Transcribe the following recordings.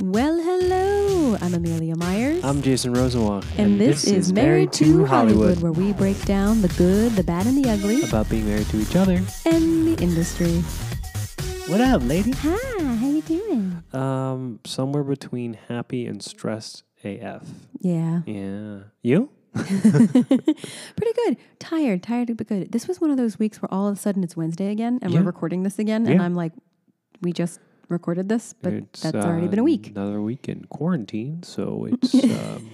Well, hello. I'm Amelia Myers. I'm Jason Rosenwald. and, this, is Married to Hollywood, where we break down the good, the bad, and the ugly About being married to each other. and the industry. What up, lady? Hi, how you doing? Um, somewhere between happy and stressed AF. Yeah. Yeah. You? Pretty good. Tired, tired, but good. This was one of those weeks where all of a sudden it's Wednesday again and Yeah. we're recording this again. And I'm like, we just recorded this, but It's, that's already uh, been a week. Another week in quarantine, so it's um,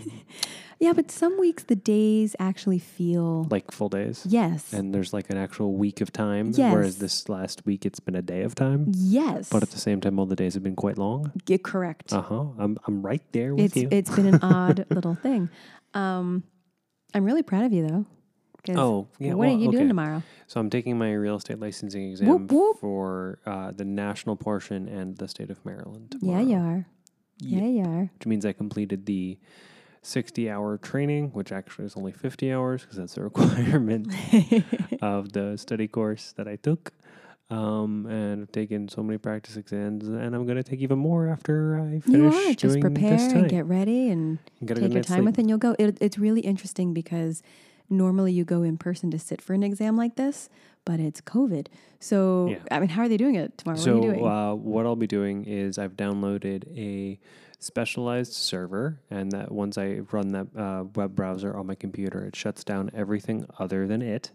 Yeah, but some weeks the days actually feel. like full days. yes. And there's like an actual week of time. Yes. Whereas this last week it's been a day of time. yes. But at the same time, all the days have been quite long. Get correct. Uh huh. I'm I'm right there with it's you. it's been an odd little thing. Um, I'm really proud of you though. Oh yeah. what well, are you okay. doing tomorrow? So I'm taking my real estate licensing exam Whoop, whoop. for uh, the national portion and the state of Maryland. Tomorrow. Yeah, you are. Yeah, you are. Which means I completed the 60 hour training, which actually is only 50 hours because that's a requirement of the study course that I took. Um, and I've taken so many practice exams, and I'm going to take even more after I finish You are. Just prepare and get ready and Get take your time sleep. with it and you'll go. It, it's really interesting because normally you go in person to sit for an exam like this, but it's COVID. So, Yeah. I mean, how are they doing it tomorrow? So what are you doing? uh, what I'll be doing is I've downloaded a specialized server, and that once I run that uh, web browser on my computer, it shuts down everything other than it.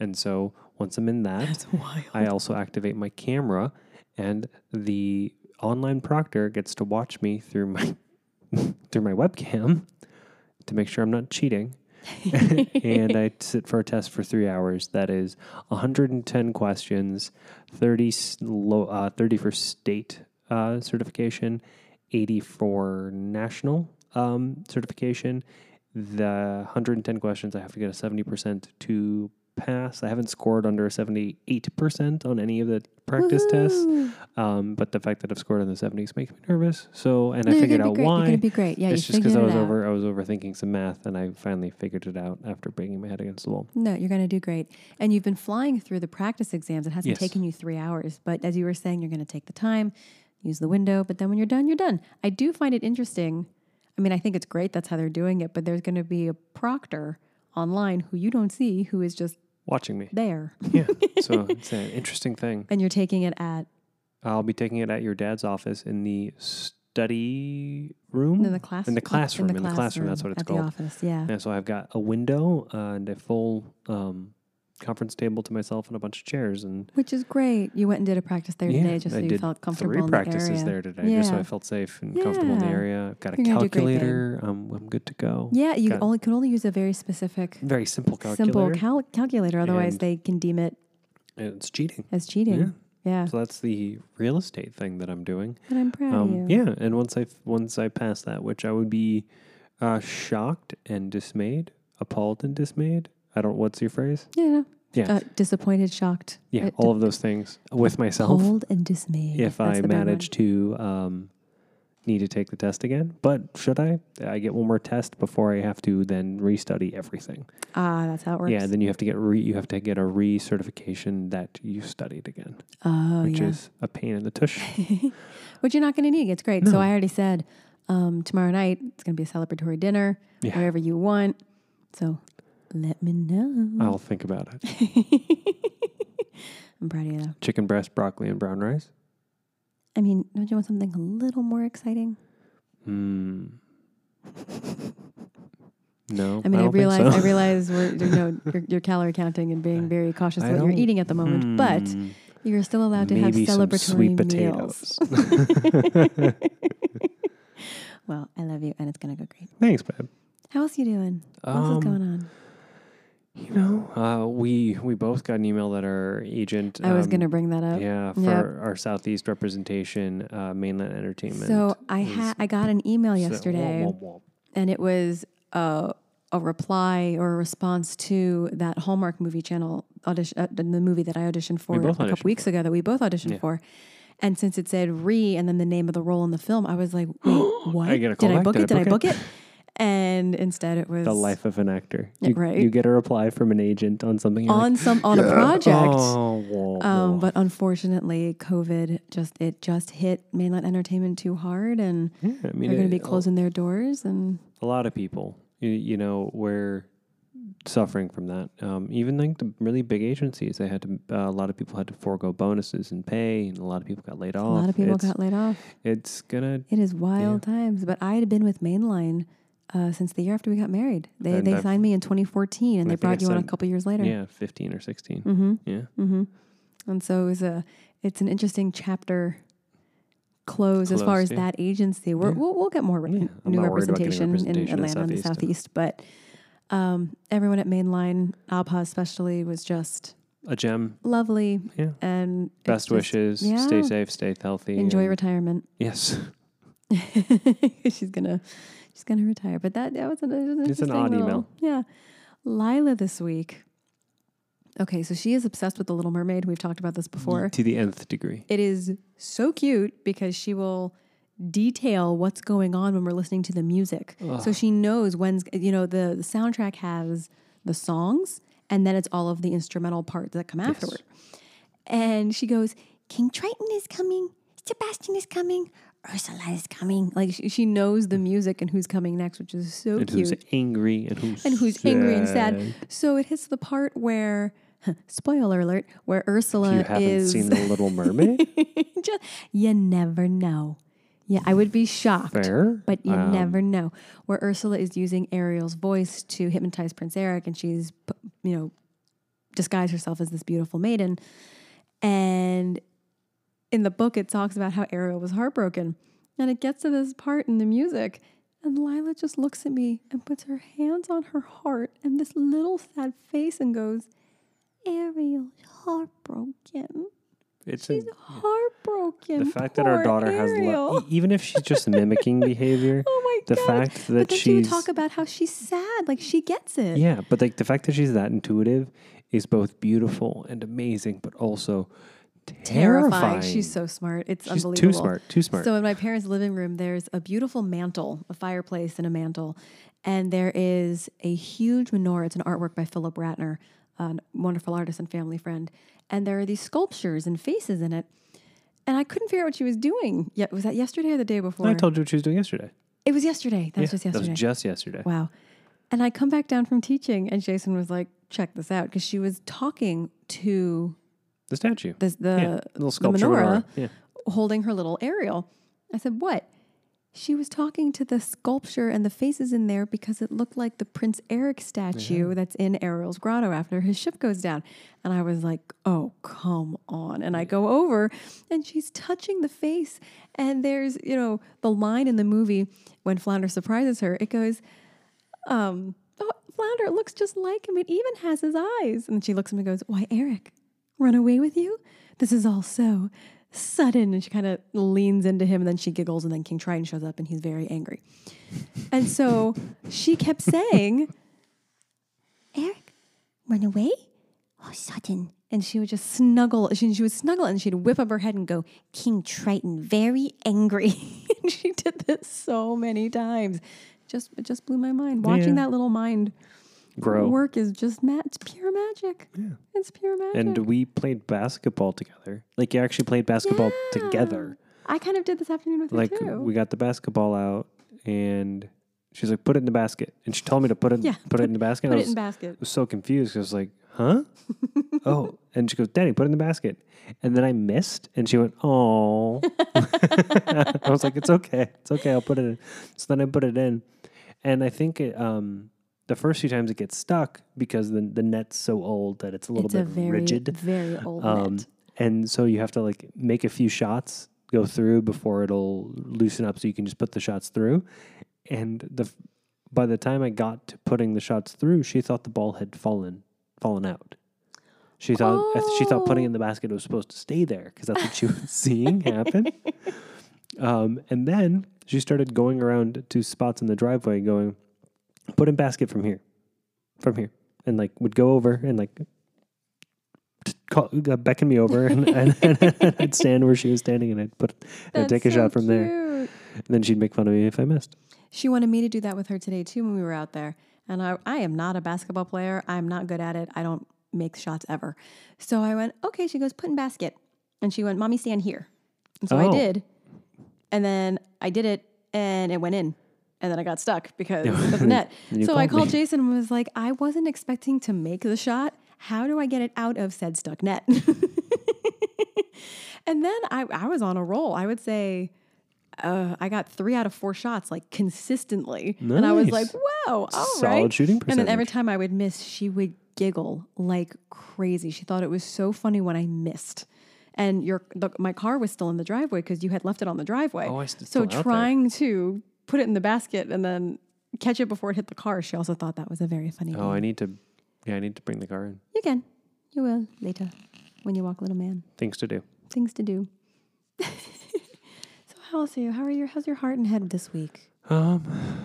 And so once I'm in that. I also activate my camera, and the online proctor gets to watch me through my through my webcam to make sure I'm not cheating. and I sit for a test for three hours. That is 110 questions, 30, s- lo- uh, 30 for state uh, certification, 80 for national um, certification. The 110 questions, I have to get a 70% to pass. I haven't scored under a 78% on any of the practice tests. Um, but the fact that I've scored in the 70s makes me nervous. So, and No, I figured out great. why You're be great. Yeah, it's just because I was over I was overthinking some math and I finally figured it out after banging my head against the wall. No, you're going to do great. And you've been flying through the practice exams. It hasn't Yes. taken you three hours. But as you were saying, you're going to take the time, use the window. But then when you're done, you're done. I do find it interesting. I mean, I think it's great that's how they're doing it. But there's going to be a proctor online who you don't see who is just Watching me. there. Yeah. so it's an interesting thing. And you're taking it at I'll be taking it at your dad's office in the study room. in the class In the classroom, in the classroom, that's what it's at called. the office. Yeah. And so I've got a window uh, and a full um, conference table to myself and a bunch of chairs and Which is great. You went and did a practice there yeah, today just so I you felt comfortable three in practices the there today just so I felt safe and comfortable in the area. I've got a You're gonna do great, babe. calculator. Um, I'm good to go. Yeah, you Got- only could only use a very specific Very simple calculator. simple cal- calculator. Otherwise, And- they can deem it it's cheating. as cheating. Yeah. Yeah, So that's the real estate thing that I'm doing. but I'm proud of Um, you. yeah, and once I once I pass that, which I would be uh, shocked and dismayed, appalled and dismayed. I don't. What's your phrase? Yeah. Yeah, Uh, disappointed, shocked. yeah, all of those things with myself. Appalled and dismayed. If That's I the manage to um, need to take the test again, but should I? I get one more test before I have to then restudy everything. ah, that's how it works. Yeah, then you have to get re you have to get a recertification that you studied again, oh which yeah. is a pain in the tush. Which you're not going to need. It's great. So I already said um, tomorrow night it's going to be a celebratory dinner, Yeah. whatever you want. So let me know. I'll think about it. I'm proud of you though. Chicken breast, broccoli, and brown rice. I mean, don't you want something a little more exciting? Hmm. No, I mean, I, think realize so. I realize we're you know you're, you're calorie counting and being very cautious I what you're eating at the moment, but Hmm. you're still allowed to have celebratory sweet meals. Well, I love you, and it's gonna go great. Thanks, babe. How else you doing? What else Um, is going on? You know, uh, we we both got an email that our agent. I was um, gonna bring that up. Yeah, for Yep. our southeast representation, uh, Mainline entertainment. So I had I got an email so- yesterday, womp, womp, womp. and it was a a reply or a response to that Hallmark movie channel audition, uh, the movie that I auditioned for a couple weeks ago that we both auditioned Yeah. for. And since it said re and then the name of the role in the film, I was like, wait, what? I Did I book Did I it? Did I book book it? And instead, it was The life of an actor. You, right. You get a reply from an agent on something. you're like, on some on a project. Oh, whoa, Um, but unfortunately, COVID just it just hit Mainline entertainment too hard, and yeah, I mean, they're going to be closing their doors. And a lot of people, you, you know, were suffering from that. Um, even like the really big agencies, they had to. Uh, a lot of people had to forego bonuses and pay, and a lot of people got laid off. a lot of people it's, got laid off. It's gonna. It is wild times. But I had been with Mainline uh, since the year after we got married. They And they I've- signed me in 2014, and I they brought you on a couple years later. Yeah, fifteen or 16 Mm-hmm. Yeah, Mm-hmm. And so it was a it's an interesting chapter close, as far as yeah. that agency. We're, Yeah. we'll we'll get more re- Yeah, new not worried about getting representation, in representation in Atlanta and the Southeast. southeast, but um, everyone at Mainline, APA especially, was just a gem. lovely Yeah. and Best just- wishes. Stay safe. Stay healthy. Enjoy retirement. Yes, she's gonna she's gonna retire. But that that was an, an It's an odd little- email. Yeah, Lila this week. Okay, so she is obsessed with the Little Mermaid. We've talked about this before. to the nth degree. It is so cute because she will detail what's going on when we're listening to the music. So she knows when's you know the, the soundtrack has the songs and then it's all of the instrumental parts that come afterward. And she goes, King Triton is coming, Sebastian is coming, Ursula is coming. Like she, she knows the music and who's coming next, which is so cute. And cute who's angry and who's and who's angry and sad. So it hits the part where, spoiler alert, where Ursula If you haven't is. seen the Little Mermaid, Just, you never know. Yeah, I would be shocked. fair, But you Um, never know. Where Ursula is using Ariel's voice to hypnotize Prince Eric, and she's, you know, disguised herself as this beautiful maiden. And in the book, it talks about how Ariel was heartbroken. And it gets to this part in the music, and Lila just looks at me and puts her hands on her heart and this little sad face and goes, Ariel's heartbroken. It's She's a, heartbroken. the fact that our daughter Ariel. has, le- even if she's just mimicking behavior, Oh my the god! fact that she talk about how she's sad, like she gets it. yeah, but like the fact that she's that intuitive is both beautiful and amazing, but also terrifying. terrifying. She's so smart. It's She's unbelievable. too smart. Too smart. So in my parents' living room, there's a beautiful mantle, a fireplace, and a mantle, and there is a huge menorah. It's an artwork by Phillip Ratner, a wonderful artist and family friend. And there are these sculptures and faces in it. And I couldn't figure out what she was doing. Yet was that yesterday or the day before? I told you what she was doing yesterday. it was yesterday. That was Yeah, just yesterday. That was just yesterday. Wow. And I come back down from teaching, and Jason was like, "Check this out," because she was talking to The statue. this, the yeah, little the sculpture. menorah, Yeah. holding her little Ariel. I said, "What?" She was talking to the sculpture and the faces in there because it looked like the Prince Eric statue that's in Ariel's grotto after his ship goes down. And I was like, "Oh, come on!" And I go over, and she's touching the face, and there's you know the line in the movie when Flounder surprises her. It goes, um, oh, Flounder looks just like him. It even has his eyes. And she looks at him and goes, Why, Eric, run away with you? This is all so sudden. And she kind of leans into him and then she giggles. And then King Triton shows up and he's very angry. and so she kept saying, Eric, run away? Oh, sudden. And she would just snuggle. She, she would snuggle and she'd whip up her head and go, King Triton, very angry. and she did this so many times. Just it just blew my mind. Watching Yeah. that little mind Grow. work is just ma- it's pure magic. Yeah. It's pure magic. And we played basketball together. Like you actually played basketball together. I kind of did this afternoon with Like her too. we got the basketball out and she's like, put it in the basket. And she told me to put it Yeah, put, it in the basket. Put I it was, in basket. I was so confused 'cause I was like, huh? oh. And she goes, Daddy, put it in the basket. And then I missed and she went, Oh I was like, It's okay. It's okay, I'll put it in. So then I put it in. And I think it um the first few times it gets stuck because the the net's so old that it's a little It's bit a very rigid. very old Um, net. and so you have to like make a few shots go through before it'll loosen up so you can just put the shots through and the by the time i got to putting the shots through she thought the ball had fallen fallen out she thought th- she thought putting in the basket was supposed to stay there because that's what she was seeing happen um, and then she started going around to spots in the driveway going put in basket from here from here and like would go over and like call, uh, beckon me over and, and, and I'd stand where she was standing and I'd put and I'd take a so shot from there. And then she'd make fun of me if I missed. she wanted me to do that with her today too when we were out there. And I, I am not a basketball player. I'm not good at it. I don't make shots ever. So I went, okay. She goes, put in basket. And she went, mommy, stand here. And so I Oh. did. And then I did it and it went in. And then I got stuck because of the net. So I called me. Jason and was like, I wasn't expecting to make the shot. How do I get it out of said stuck net? and then I, I was on a roll. I would say uh, I got three out of four shots like consistently. And I was like, whoa, all Solid right. shooting And then every time I would miss, she would giggle like crazy. She thought it was so funny when I missed. And your the, my car was still in the driveway because you had left it on the driveway. Oh, I st- so still there. trying to put it in the basket and then catch it before it hit the car, she also thought that was a very funny. Oh, I need to. Yeah, I need to bring the car in. you can, you will later when you walk, little man. Things to do. Things to do. so how else are you? How are your? How's your heart and head this week? Um,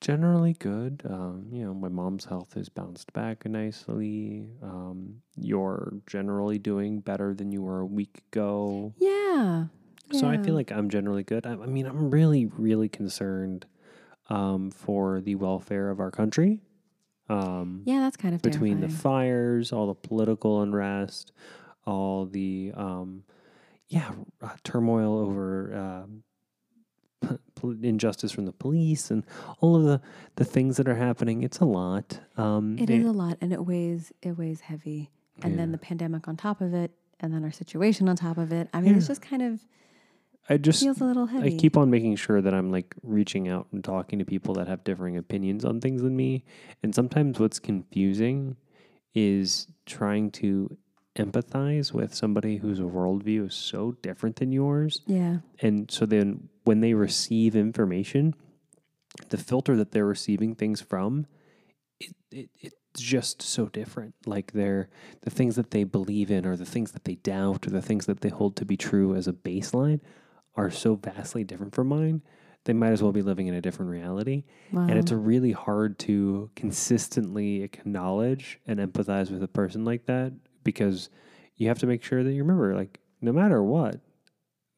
generally good. Um, you know, my mom's health has bounced back nicely. Um, you're generally doing better than you were a week ago. Yeah. So I feel like I'm generally good. I, I mean, I'm really, really concerned um, for the welfare of our country. Um, Yeah, that's kind of between the fires, all the political unrest, all the um, yeah uh, turmoil over um, pol- injustice from the police, and all of the the things that are happening. It's a lot. Um, It and- a lot, and it weighs it weighs heavy, and then the pandemic on top of it, and then our situation on top of it. I mean, it's just kind of I just feels a little heavy. I keep on making sure that I'm like reaching out and talking to people that have differing opinions on things than me. And sometimes what's confusing is trying to empathize with somebody whose worldview is so different than yours. yeah, And so then when they receive information, the filter that they're receiving things from, it, it, it's just so different. Like they're the things that they believe in or the things that they doubt or the things that they hold to be true as a baseline are so vastly different from mine. They might as well be living in a different reality. wow. And it's really hard to consistently acknowledge and empathize with a person like that because you have to make sure that you remember, like, no matter what,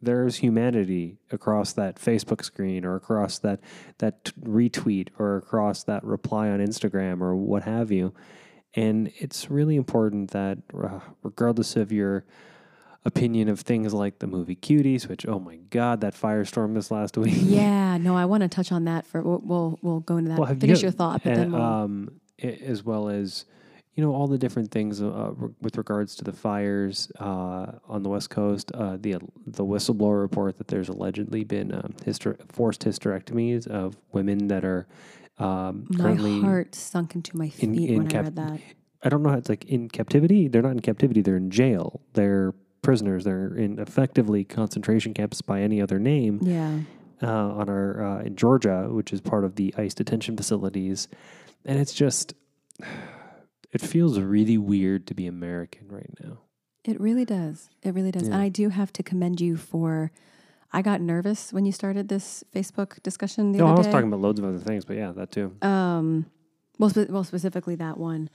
there's humanity across that Facebook screen or across that that t- retweet or across that reply on Instagram or what have you. And it's really important that, uh, regardless of your opinion of things like the movie Cuties, which oh my god, that firestorm this last week. yeah, no, I want to touch on that for we'll we'll, we'll go into that. Well, Finish you- your thought, but then we'll. um, as well as you know all the different things uh, with regards to the fires uh, on the west coast. Uh, the the whistleblower report that there's allegedly been um, hyster- forced hysterectomies of women that are um, my heart sunk into my feet in- in when I read that. I don't know how it's like in captivity. They're not in captivity. They're in jail. They're prisoners. They're in effectively concentration camps by any other name Yeah, uh, on our uh, in Georgia, which is part of the ICE detention facilities, and it's just it feels really weird to be American right now. it really does. It really does. Yeah. And I do have to commend you for. I got nervous when you started this Facebook discussion the No, I was talking about loads of other things, but yeah, that too. um well, spe- well specifically that one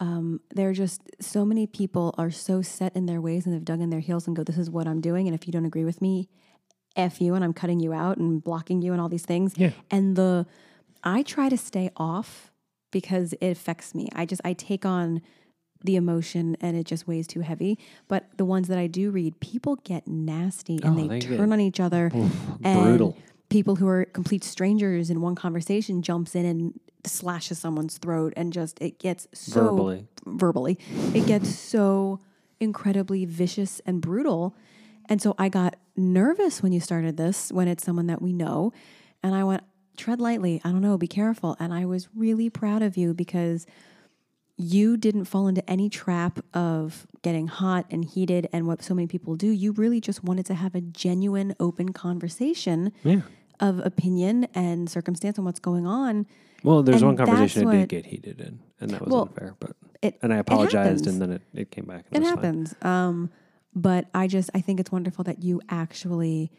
um there are just so many people are so set in their ways and they've dug in their heels and go this is what i'm doing and if you don't agree with me f you and i'm cutting you out and blocking you and all these things Yeah. and the i try to stay off because it affects me i just i take on the emotion and it just weighs too heavy but the ones that i do read people get nasty and Oh, they, they get- turn on each other Oof, and brutal. People who are complete strangers in one conversation jumps in and slashes someone's throat and just it gets so Verbally. verbally. It gets so incredibly vicious and brutal. And so i got nervous when you started this when it's someone that we know. And i went tread lightly. I don't know. Be careful. And i was really proud of you because you didn't fall into any trap of getting hot and heated and what so many people do. You really just wanted to have a genuine, open conversation. Yeah. Of opinion and circumstance and what's going on. Well, there's And one conversation I did get heated in, and that was Well, unfair. But It and I apologized, and then it, it came back. it happens. Um, but I just I think it's wonderful that you actually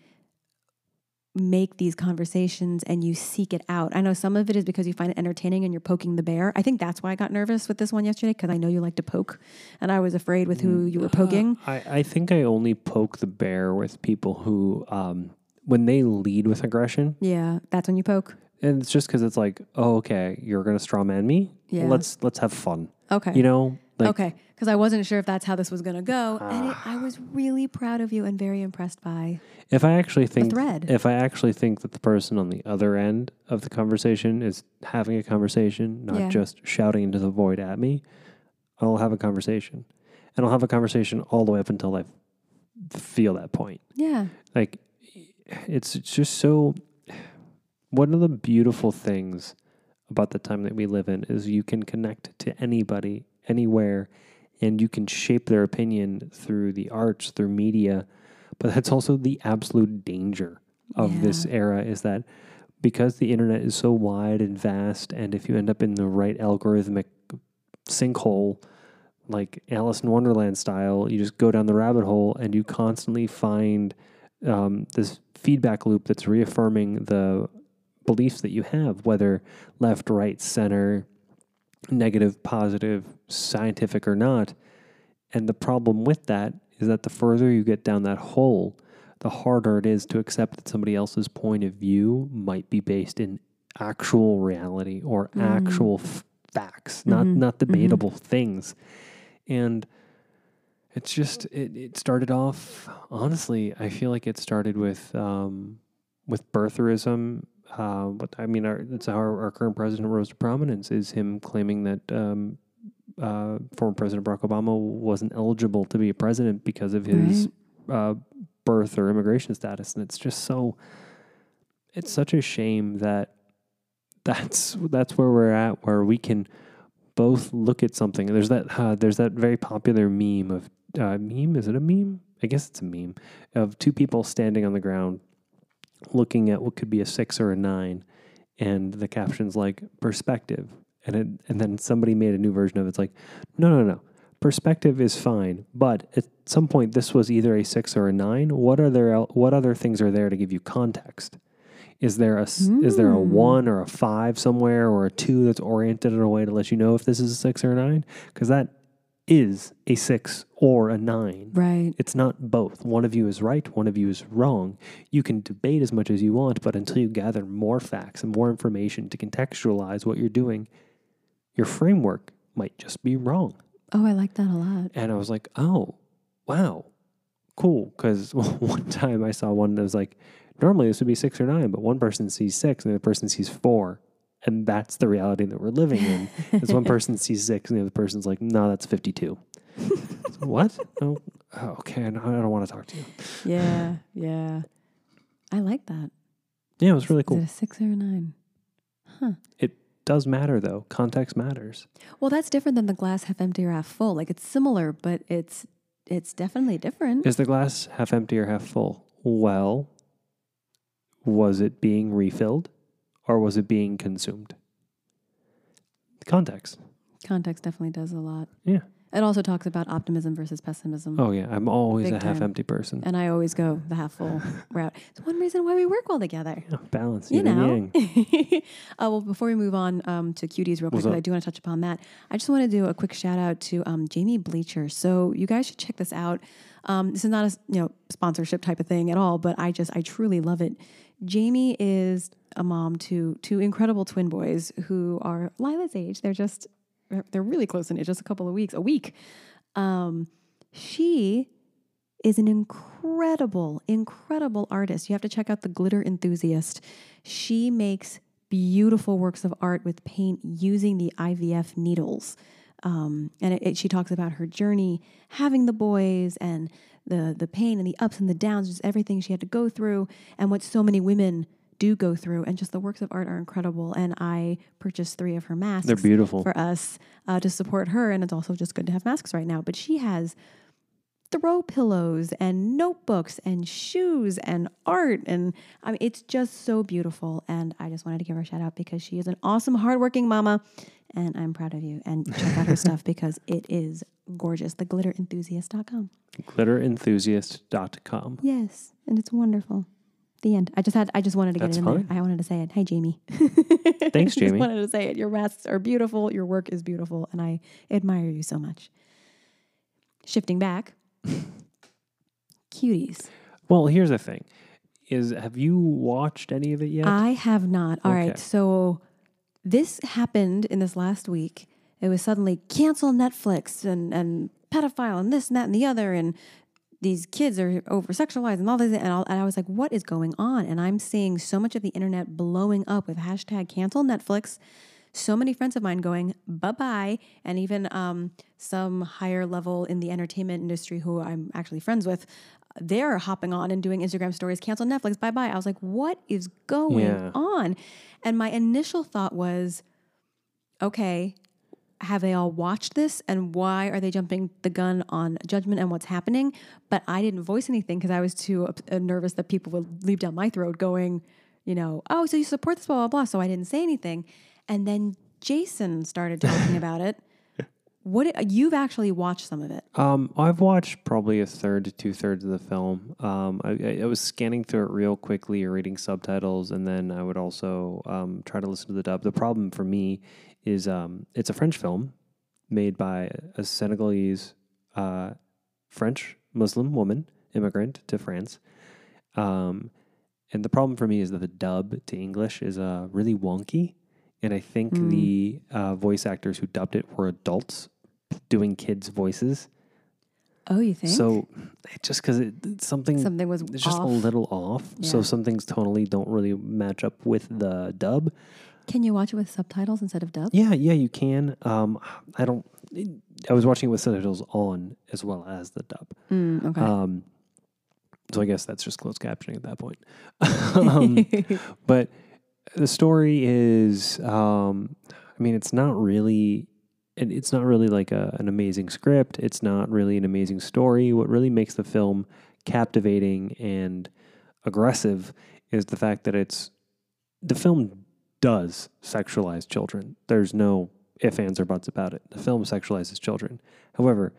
make these conversations and you seek it out. I know some of it is because you find it entertaining and you're poking the bear. I think that's why I got nervous with this one yesterday because I know you like to poke, and I was afraid with who you were poking. I, I think I only poke the bear with people who, um, when they lead with aggression, Yeah, that's when you poke. and it's just because it's like, oh, okay, you're gonna straw man me. Yeah. Let's let's have fun. Okay. You know, like okay. Because I wasn't sure if that's how this was going to go. and it, I was ah. really proud of you and very impressed by. if I actually think thread. if I actually think that the person on the other end of the conversation is having a conversation, not Yeah. just shouting into the void at me, I'll have a conversation, and I'll have a conversation all the way up until I feel that point. Yeah. like it's it's just so one of the beautiful things about the time that we live in is you can connect to anybody anywhere and you can shape their opinion through the arts through media. But that's also the absolute danger of this era is that because the internet is so wide and vast and if you end up in the right algorithmic sinkhole like Alice in Wonderland style, you just go down the rabbit hole and you constantly find um, this feedback loop that's reaffirming the beliefs that you have, whether left, right, center, negative, positive, scientific, or not. And the problem with that is that the further you get down that hole, the harder it is to accept that somebody else's point of view might be based in actual reality or mm-hmm. actual f- facts, not mm-hmm. not mm-hmm. debatable things. And it's just it, it started off honestly, I feel like it started with um, with birtherism. Uh, what I mean, our, that's how our, our current president rose to prominence is him claiming that um, uh, former President Barack Obama wasn't eligible to be a president because of his uh, birth or immigration status, and it's just so. It's such a shame that that's that's where we're at, where we can both look at something. There's that uh, there's that very popular meme of uh, meme. Is it a meme? I guess it's a meme of two people standing on the ground, looking at what could be a six or a nine, and the caption's like perspective, and it, and then somebody made a new version of it. It's like, no, no, no. Perspective is fine, but at some point this was either a six or a nine. What are there? What other things are there to give you context? Is there a s- is there a one or a five somewhere or a two that's oriented in a way to let you know if this is a six or a nine? Because that is a six or a nine. Right. It's not both. One of you is right, one of you is wrong. You can debate as much as you want, but until you gather more facts and more information to contextualize what you're doing, your framework might just be wrong. Oh, I like that a lot. And I was like, oh, wow, cool. Because one time I saw one that was like, normally this would be six or nine, but one person sees six and the other person sees four. And that's the reality that we're living in. is one person sees six and the other person's like, no, that's 52. So, what? Oh, oh, okay. I don't, I don't want to talk to you. Yeah. Yeah. I like that. Yeah, it was really Is cool. it a six or a nine? It does matter though. Context matters. Well, that's different than the glass half empty or half full. Like it's similar, but it's it's definitely different. Is the glass half empty or half full? Well, was it being refilled or was it being consumed? Context. Context definitely does a lot. Yeah. It also talks about optimism versus pessimism. Oh yeah, I'm always Big a half time. empty person. And I always go the half full route. It's one reason why we work well together. Yeah, balance, You know. uh, well, before we move on um, to cuties real quick, What's 'cause? I do want to touch upon that. I just want to do a quick shout out to um, Jamie Bleacher. So you guys should check this out. Um, this is not a you know sponsorship type of thing at all, but I just I truly love it. Jamie is a mom to two incredible twin boys who are Lila's age. They're just they're- really close in age, just a couple of weeks, a week. Um, she is an incredible, incredible artist. You have to check out The Glitter Enthusiast. She makes beautiful works of art with paint using the IVF needles. Um, and it, it- she talks about her journey having the boys and the the pain and the ups and the downs, just everything she had to go through, and what so many women do go through. And just the works of art are incredible. And I purchased three of her masks They're beautiful. for us uh, to support her. And it's also just good to have masks right now. But she has throw pillows and notebooks and shoes and art. And I mean, it's just so beautiful. And I just wanted to give her a shout out because she is an awesome, hardworking mama. And I'm proud of you. And check out her stuff because it is gorgeous. Theglitterenthusiast.com. Glitterenthusiast.com. Glitterenthusiast.com. Yes. And it's wonderful. The end. I just had, I just wanted to get That's it in fine. there. I wanted to say it. Hi, Jamie. Thanks, I Jamie. just wanted to say it. Your masks are beautiful. Your work is beautiful. And I admire you so much. Shifting back, cuties. Well, here's the thing. is have you watched any of it yet? I have not. All right. Okay. So this happened in this last week. It was suddenly cancel Netflix and, and pedophile and this and that and the other. And these kids are over sexualized and all this. And, all, and I was like, what is going on? And I'm seeing so much of the internet blowing up with hashtag cancel Netflix. So many friends of mine going bye bye, and even um, some higher level in the entertainment industry who I'm actually friends with, they're hopping on and doing Instagram stories, cancel Netflix, bye bye. I was like, what is going Yeah. on? And my initial thought was, okay, have they all watched this and why are they jumping the gun on judgment and what's happening? But I didn't voice anything because I was too uh, nervous that people would leap down my throat going, you know, oh, so you support this, blah, blah, blah. So I didn't say anything. And then Jason started talking about it. What you've actually watched some of it. Um, I've watched probably a third to two thirds of the film. Um, I, I was scanning through it real quickly, reading subtitles, and then I would also um, try to listen to the dub. The problem for me is um, it's a French film made by a Senegalese uh, French Muslim woman immigrant to France. Um, and the problem for me is that the dub to English is uh, really wonky. And I think the uh, voice actors who dubbed it were adults doing kids' voices. Oh, you think? So it just because it, something, Something was just off. a little off. So some things totally don't really match up with the dub. Can you watch it with subtitles instead of dub? Yeah, yeah, you can. Um, I don't. I was watching it with subtitles on as well as the dub. Mm, okay. Um, so I guess that's just closed captioning at that point. um, but the story is, um, I mean, it's not really, and it's not really like a, an amazing script. It's not really an amazing story. What really makes the film captivating and aggressive is the fact that it's the film does sexualize children. There's no ifs, ands, or buts about it. The film sexualizes children. However,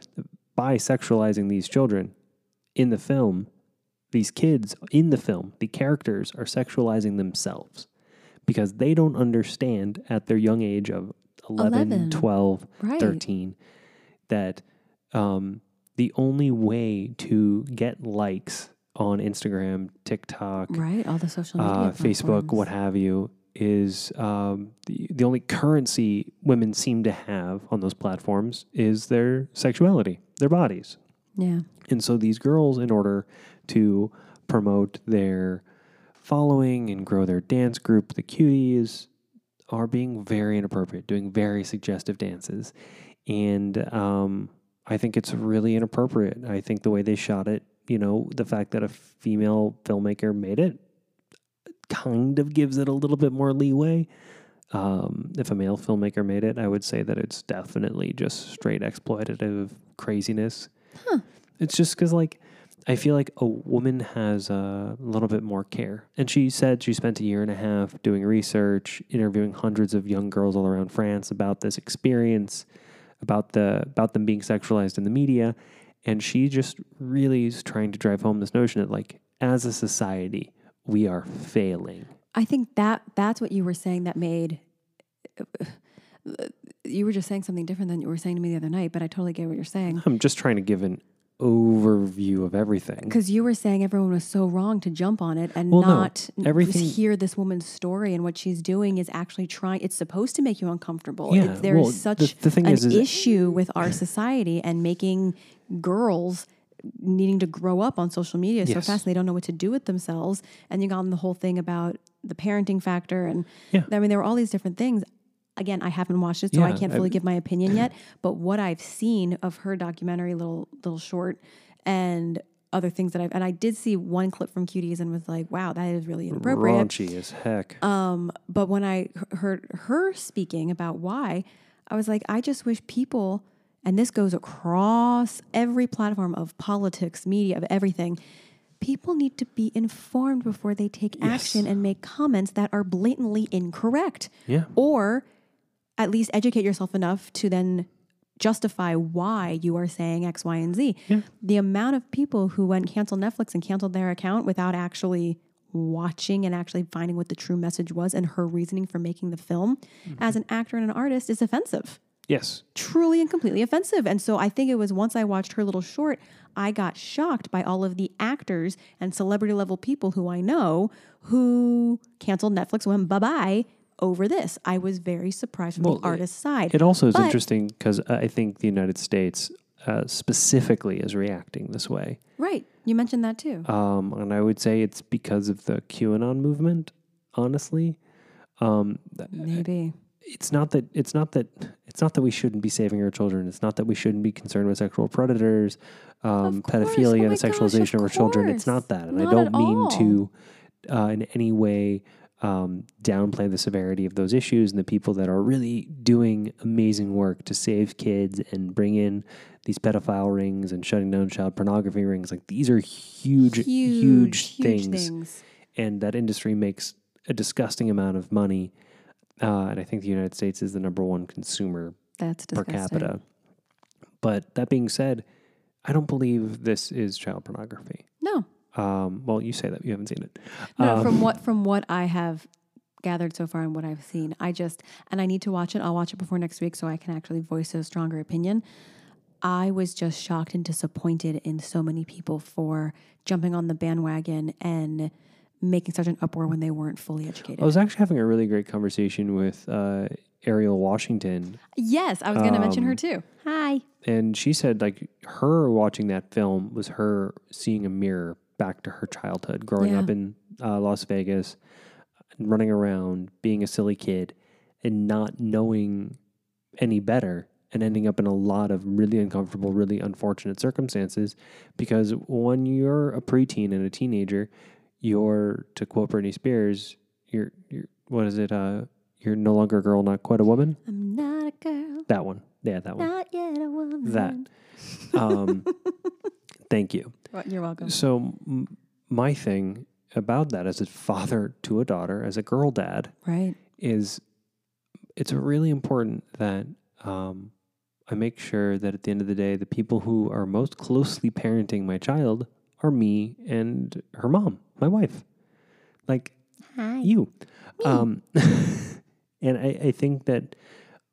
by sexualizing these children in the film, these kids in the film, the characters are sexualizing themselves because they don't understand at their young age of 11, 11. 12, right. 13 that um, the only way to get likes on Instagram, TikTok, Right. All the social media. uh, Facebook, what have you, is um, the, the only currency women seem to have on those platforms is their sexuality, their bodies. Yeah. And so these girls, in order to promote their following and grow their dance group, the cuties, are being very inappropriate, doing very suggestive dances. And um, I think it's really inappropriate. I think the way they shot it, you know, the fact that a female filmmaker made it kind of gives it a little bit more leeway. Um, if a male filmmaker made it, I would say that it's definitely just straight exploitative craziness. It's just because, like, I feel like a woman has a little bit more care. And she said she spent a year and a half doing research, interviewing hundreds of young girls all around France about this experience, about the about them being sexualized in the media. And she just really is trying to drive home this notion that, like, as a society, we are failing. I think that that's what you were saying that made uh, uh, you were just saying something different than you were saying to me the other night, but I totally get what you're saying. I'm just trying to give an overview of everything. Because you were saying everyone was so wrong to jump on it and Well, not n- everything- hear this woman's story and what she's doing is actually trying. It's supposed to make you uncomfortable. Yeah, It- there is well, such the thing an is- is- issue with our society and making girls needing to grow up on social media so Yes. fast they don't know what to do with themselves. And you got on the whole thing about the parenting factor and Yeah. I mean there were all these different things. Again, I haven't watched it, so I can't I- fully give my opinion yet. But what I've seen of her documentary, little little short, and other things that I've and I did see one clip from Cuties and was like, wow, that is really inappropriate. Raunchy as heck. Um, but when I heard her speaking about why, I was like, I just wish people, and this goes across every platform of politics, media, of everything. People need to be informed before they take action and make comments that are blatantly incorrect yeah. or at least educate yourself enough to then justify why you are saying X, Y, and Z. Yeah. The amount of people who went canceled Netflix and canceled their account without actually watching and actually finding what the true message was and her reasoning for making the film Mm-hmm. as an actor and an artist is offensive. Yes. truly and completely offensive. And so I think it was once I watched her little short, I got shocked by all of the actors and celebrity level people who I know who canceled Netflix, went bye bye over this. I was very surprised from Well, the artist's side. It also is But- interesting because I think the United States uh, specifically is reacting this way. right. You mentioned that too. Um, and I would say it's because of the QAnon movement, honestly. Um, Maybe. it's not that it's not that it's not that we shouldn't be saving our children. It's not that we shouldn't be concerned with sexual predators, um, pedophilia, Oh and the gosh, sexualization of of, our children. It's not that, and I don't mean all. to uh, in any way um, downplay the severity of those issues and the people that are really doing amazing work to save kids and bring in these pedophile rings and shutting down child pornography rings. Like these are huge, huge, things and that industry makes a disgusting amount of money. Uh, and I think the United States is the number one consumer That's per capita. But that being said, I don't believe this is child pornography. No. Um, well, you say that you haven't seen it. No, Um, from what from what I have gathered so far and what I've seen, I just and I need to watch it. I'll watch it before next week so I can actually voice a stronger opinion. I was just shocked and disappointed in so many people for jumping on the bandwagon and making such an uproar when they weren't fully educated. I was actually having a really great conversation with uh, Ariel Washington, yes, I was going to mention her Um, too. Hi. and she said like her watching that film was her seeing a mirror back to her childhood, growing Yeah. up in uh, Las Vegas, running around, being a silly kid, and not knowing any better, and ending up in a lot of really uncomfortable, really unfortunate circumstances. Because when you're a preteen and a teenager, you're to quote Britney Spears, you're you're what is it? Uh, you're no longer a girl, not quite a woman. I'm not a girl, That one, yeah, that one. not yet a woman. That. Um, thank you. Well, You're welcome. So m- my thing about that as a father to a daughter, as a girl dad, Right. is it's really important that um, I make sure that at the end of the day, the people who are most closely parenting my child are me and her mom, my wife, like Hi. you. Um, and I, I think that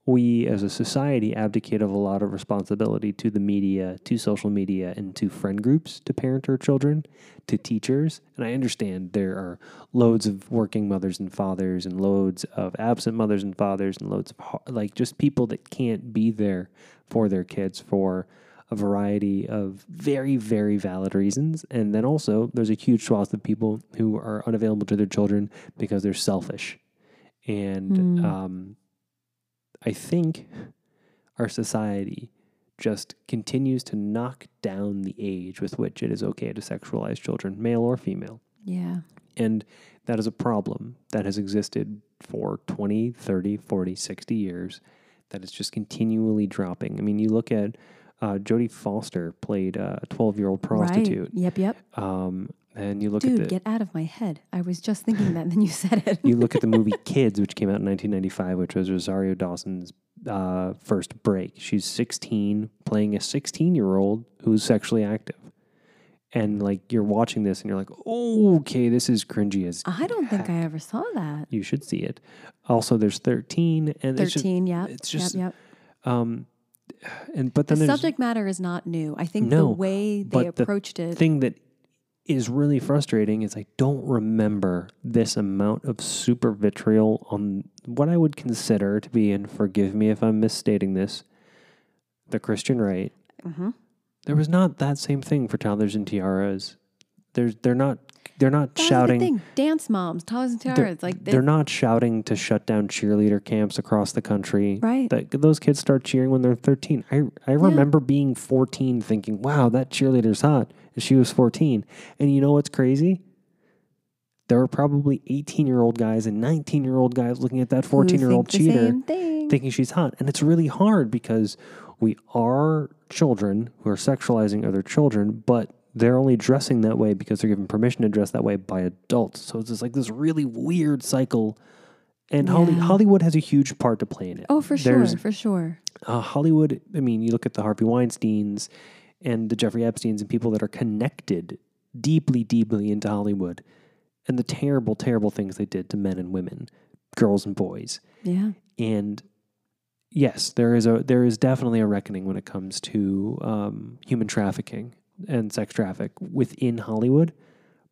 we as a society abdicate of a lot of responsibility to the media, to social media, and to friend groups to parent our children, to teachers. And I understand there are loads of working mothers and fathers, and loads of absent mothers and fathers, and loads of like just people that can't be there for their kids for a variety of very, very valid reasons. And then also, there's a huge swath of people who are unavailable to their children because they're selfish. And Mm. um, I think our society just continues to knock down the age with which it is okay to sexualize children, male or female. Yeah. And that is a problem that has existed for 20, 30, 40, 60 years that is just continually dropping. I mean, you look at uh, Jodie Foster played a 12 year old prostitute. Right. Yep. Yep. Um, and you look Dude, at the get out of my head. I was just thinking that, and then you said it. you look at the movie Kids, which came out in 1995, which was Rosario Dawson's uh, first break. She's 16, playing a 16 year old who's sexually active. And like you're watching this and you're like, oh, okay, this is cringy as I don't think. I ever saw that. you should see it. Also, there's 13, and it's 13, yeah. it's just- yep, yep. um, and but The then there's subject matter is not new. I think the way they but the approached it. thing that is really frustrating is I don't remember this amount of super vitriol on what I would consider to be, and forgive me if I'm misstating this, the Christian right. Mhm. There was not that same thing for toddlers and tiaras. There's they're not they're not That shouting. thing. Dance moms, toddlers and They're. Like they, they're not shouting to shut down cheerleader camps across the country. right. That those kids start cheering when they're 13. I I remember being 14 thinking, "Wow, that cheerleader's hot." And she was 14. And you know what's crazy? There were probably 18-year-old guys and 19-year-old guys looking at that 14-year-old think cheater same thing. thinking she's hot. And it's really hard because we are children who are sexualizing other children, but they're only dressing that way because they're given permission to dress that way by adults. So it's just like this really weird cycle. And Holly, Hollywood has a huge part to play in it. oh, for sure, for sure. uh, Hollywood, I mean, you look at the Harvey Weinsteins and the Jeffrey Epsteins and people that are connected deeply, deeply into Hollywood and the terrible, terrible things they did to men and women, girls and boys. Yeah. And yes, there is a there is definitely a reckoning when it comes to um, human trafficking and sex traffic within Hollywood,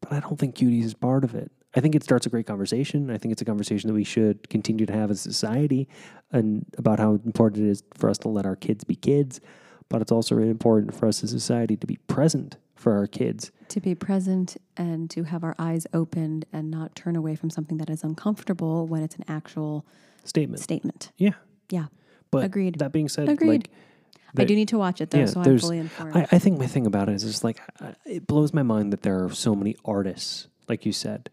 but I don't think cuties is part of it. I think it starts a great conversation. I think it's a conversation that we should continue to have as a society and about how important it is for us to let our kids be kids, but it's also really important for us as a society to be present for our kids. To be present and to have our eyes opened and not turn away from something that is uncomfortable when it's an actual Statement. statement. Yeah. Yeah. But Agreed. that being said, Agreed. like I do need to watch it though, yeah, so I'm fully informed. I, I think my thing about it is just like it blows my mind that there are so many artists, like you said,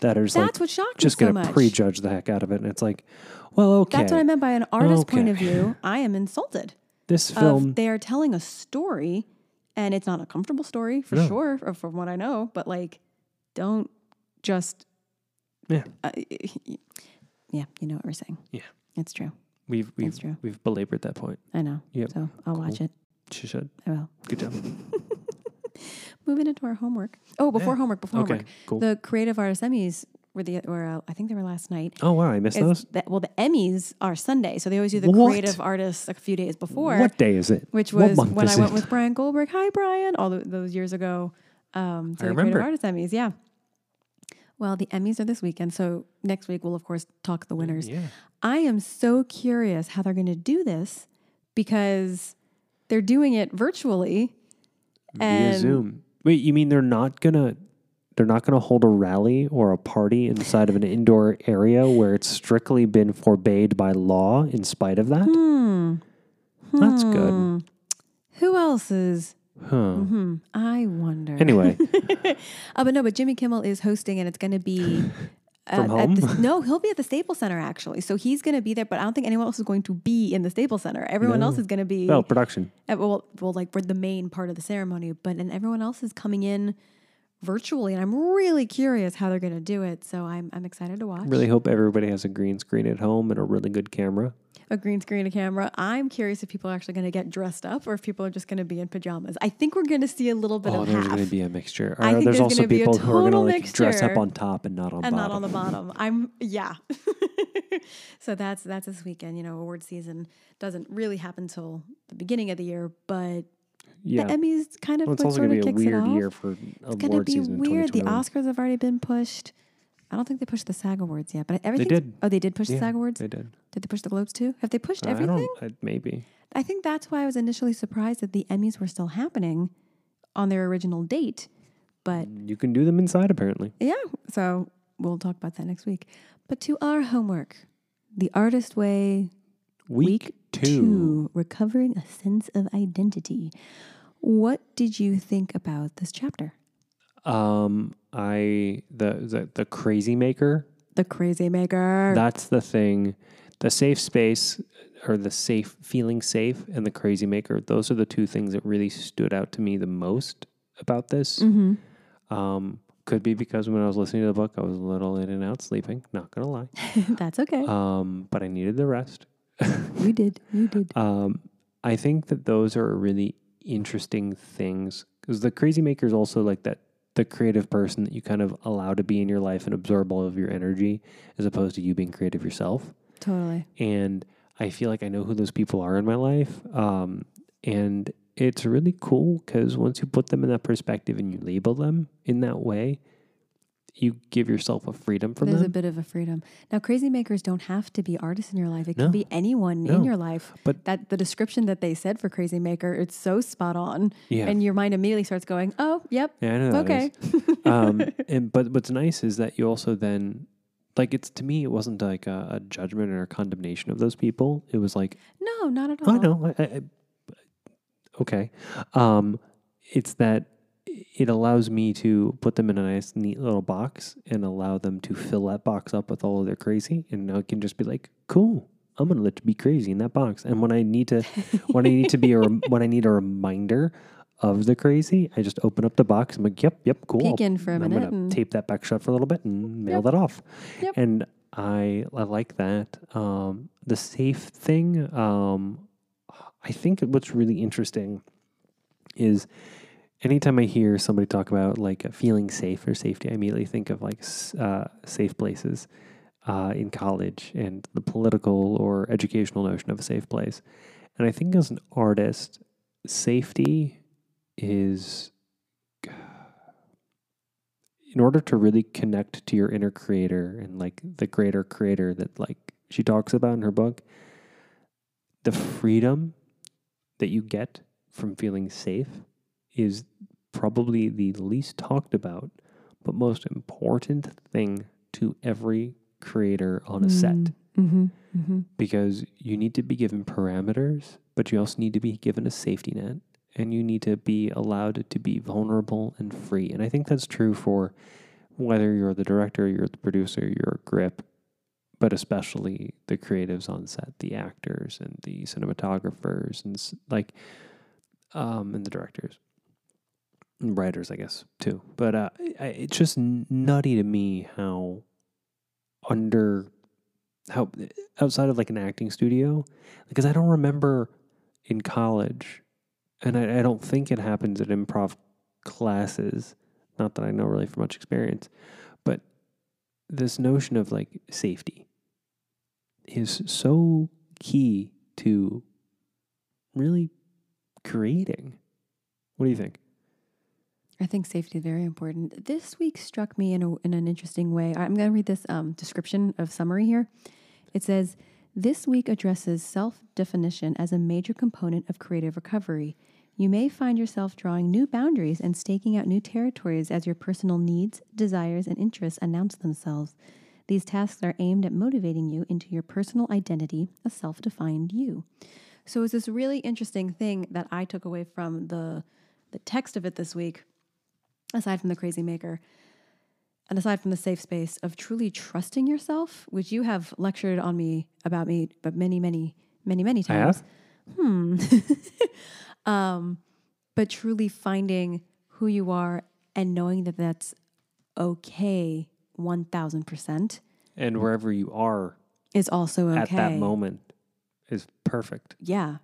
that are just That's like what shocked just me so gonna much. prejudge the heck out of it, and it's like, well, okay, That's what I meant by an artist's point of view. I am insulted. this film, they are telling a story, and it's not a comfortable story for No. sure, from what I know. But like, don't just Yeah. uh, yeah. You know what we're saying. Yeah. it's true. We've we've we've belabored that point. I know. Yep. So I'll watch it. She should. I will. Good job. Moving into our homework. Oh, before Yeah. homework, before okay, homework. cool. The creative artist Emmys were the were uh, I think they were last night. oh wow, I missed Is those. that- well, the Emmys are Sunday, so they always do the What? creative artists like a few days before. What day is it? which was when I went with Brian Goldberg. Hi, Brian! All tho- those years ago. Um, to I the remember. Creative Artist Emmys, yeah. Well, the Emmys are this weekend, so next week we'll of course talk the winners. Yeah. I am so curious how they're going to do this because they're doing it virtually. Via And- Zoom. Wait, you mean they're not gonna they're not gonna hold a rally or a party inside of an indoor area where it's strictly been forbade by law in spite of that? Hmm. That's good. Hmm. Who else is? Huh. Hmm. I wonder. Anyway, Oh, but no, but Jimmy Kimmel is hosting, and it's going to be. From at- at the- home? no, he'll be at the Staples Center actually. So he's going to be there, but I don't think anyone else is going to be in the Staples Center. Everyone else is going to be well, production. at, well, well, like we're the main part of the ceremony, but and everyone else is coming in virtually, and I'm really curious how they're going to do it. So I'm I'm excited to watch. Really hope everybody has a green screen at home and a really good camera. a green screen, a camera. I'm curious if people are actually going to get dressed up or if people are just going to be in pajamas. I think we're going to see a little bit Oh, of there's going to be a mixture. I Or think there's there's also gonna be people who are going to like dress up on top and not on and bottom. not on the bottom. I'm yeah. so that's that's this weekend. You know, award season doesn't really happen till the beginning of the year, but yeah. the Emmys kind of well, it's also sort going of to be a kicks it weird off. year for it's gonna be weird. The Oscars have already been pushed. I don't think they pushed the SAG Awards yet, but everything. did. Oh, they did push the SAG Awards. They did. Did they push the Globes too? Have they pushed I everything? don't. I, maybe. I think that's why I was initially surprised that the Emmys were still happening on their original date. But You can do them inside, apparently. yeah, so we'll talk about that next week. But to our homework, the artist way Week, two. recovering a sense of identity. What did you think about this chapter? Um, I the the the crazy maker. The crazy maker. That's the thing. The safe space or the safe feeling safe and the crazy maker. Those are the two things that really stood out to me the most about this. mm-hmm. Um, could be because when I was listening to the book, I was a little in and out sleeping. Not gonna lie. That's okay. Um, but I needed the rest. you did. You did. Um, I think that those are a really interesting things because the crazy maker is also like that the creative person that you kind of allow to be in your life and absorb all of your energy as opposed to you being creative yourself. Totally. And I feel like I know who those people are in my life. Um, and it's really cool because once you put them in that perspective and you label them in that way, you give yourself a freedom from There's a bit of a freedom. Now, crazy makers don't have to be artists in your life. It No. can be anyone No. in your life. But- that the description that they said for crazy maker, it's so spot on, yeah. and your mind immediately starts going, "Oh, yep, yeah, I know okay." um, and but what's nice is that you also then like it's to me it wasn't like a, a judgment or a condemnation of those people. It was like no, not at all. oh no, I, I, I, okay. Um, it's that it allows me to put them in a nice, neat little box and allow them to fill that box up with all of their crazy, and now I can just be like, cool. I'm gonna let you be crazy in that box, and when I need to, when I need to be a rem- when I need a reminder of the crazy, I just open up the box. I'm like, yep, yep, cool. Peek in for a I'm minute gonna and- tape that back shut for a little bit and mail Yep. that off. Yep. And I I like that. Um, the safe thing. Um, I think what's really interesting is anytime I hear somebody talk about like feeling safe or safety, I immediately think of like uh, safe places. uh, in college and the political or educational notion of a safe place. And I think as an artist, safety is in order to really connect to your inner creator and like the greater creator that like she talks about in her book the freedom that you get from feeling safe is probably the least talked about but most important thing to every creator on a set Mm-hmm. Mm-hmm. because you need to be given parameters, but you also need to be given a safety net and you need to be allowed to be vulnerable and free. And I think that's true for whether you're the director, you're the producer, you're a grip, but especially the creatives on set, the actors and the cinematographers and like, um, and the directors. Writers, I guess, too. But uh, it's just nutty to me how under how outside of like an acting studio because I don't remember in college, and I, I don't think it happens at improv classes. Not that I know really from much experience, but this notion of like safety is so key to really creating. What do you think? I think safety is very important. This week struck me in, a, in an interesting way. I'm going to read this um, description of summary here. It says, This week addresses self definition as a major component of creative recovery. You may find yourself drawing new boundaries and staking out new territories as your personal needs, desires, and interests announce themselves. These tasks are aimed at motivating you into your personal identity, a self defined you. So it's this really interesting thing that I took away from the the text of it this week, aside from the crazy maker, and aside from the safe space of truly trusting yourself, which you have lectured on me about me, but many, many, many, many I have? times. Hmm. um, but truly finding who you are and knowing that that's okay, one thousand percent, And wherever you are is also okay at that moment is perfect. Yeah.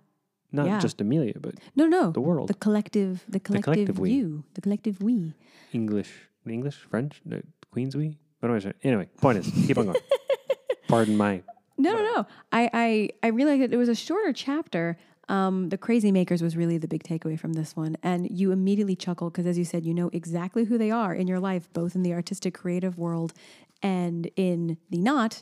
Not Yeah. just Amelia, but No, no. the world. The collective, the collective, collective we. you, the collective we. English, English, French, the Queens we. What am I saying? Anyway, point is, keep on going. Pardon my. No, no, no. I, I, I realized that it was a shorter chapter. Um, the Crazy Makers was really the big takeaway from this one. And you immediately chuckle because, as you said, you know exactly who they are in your life, both in the artistic creative world and in the not,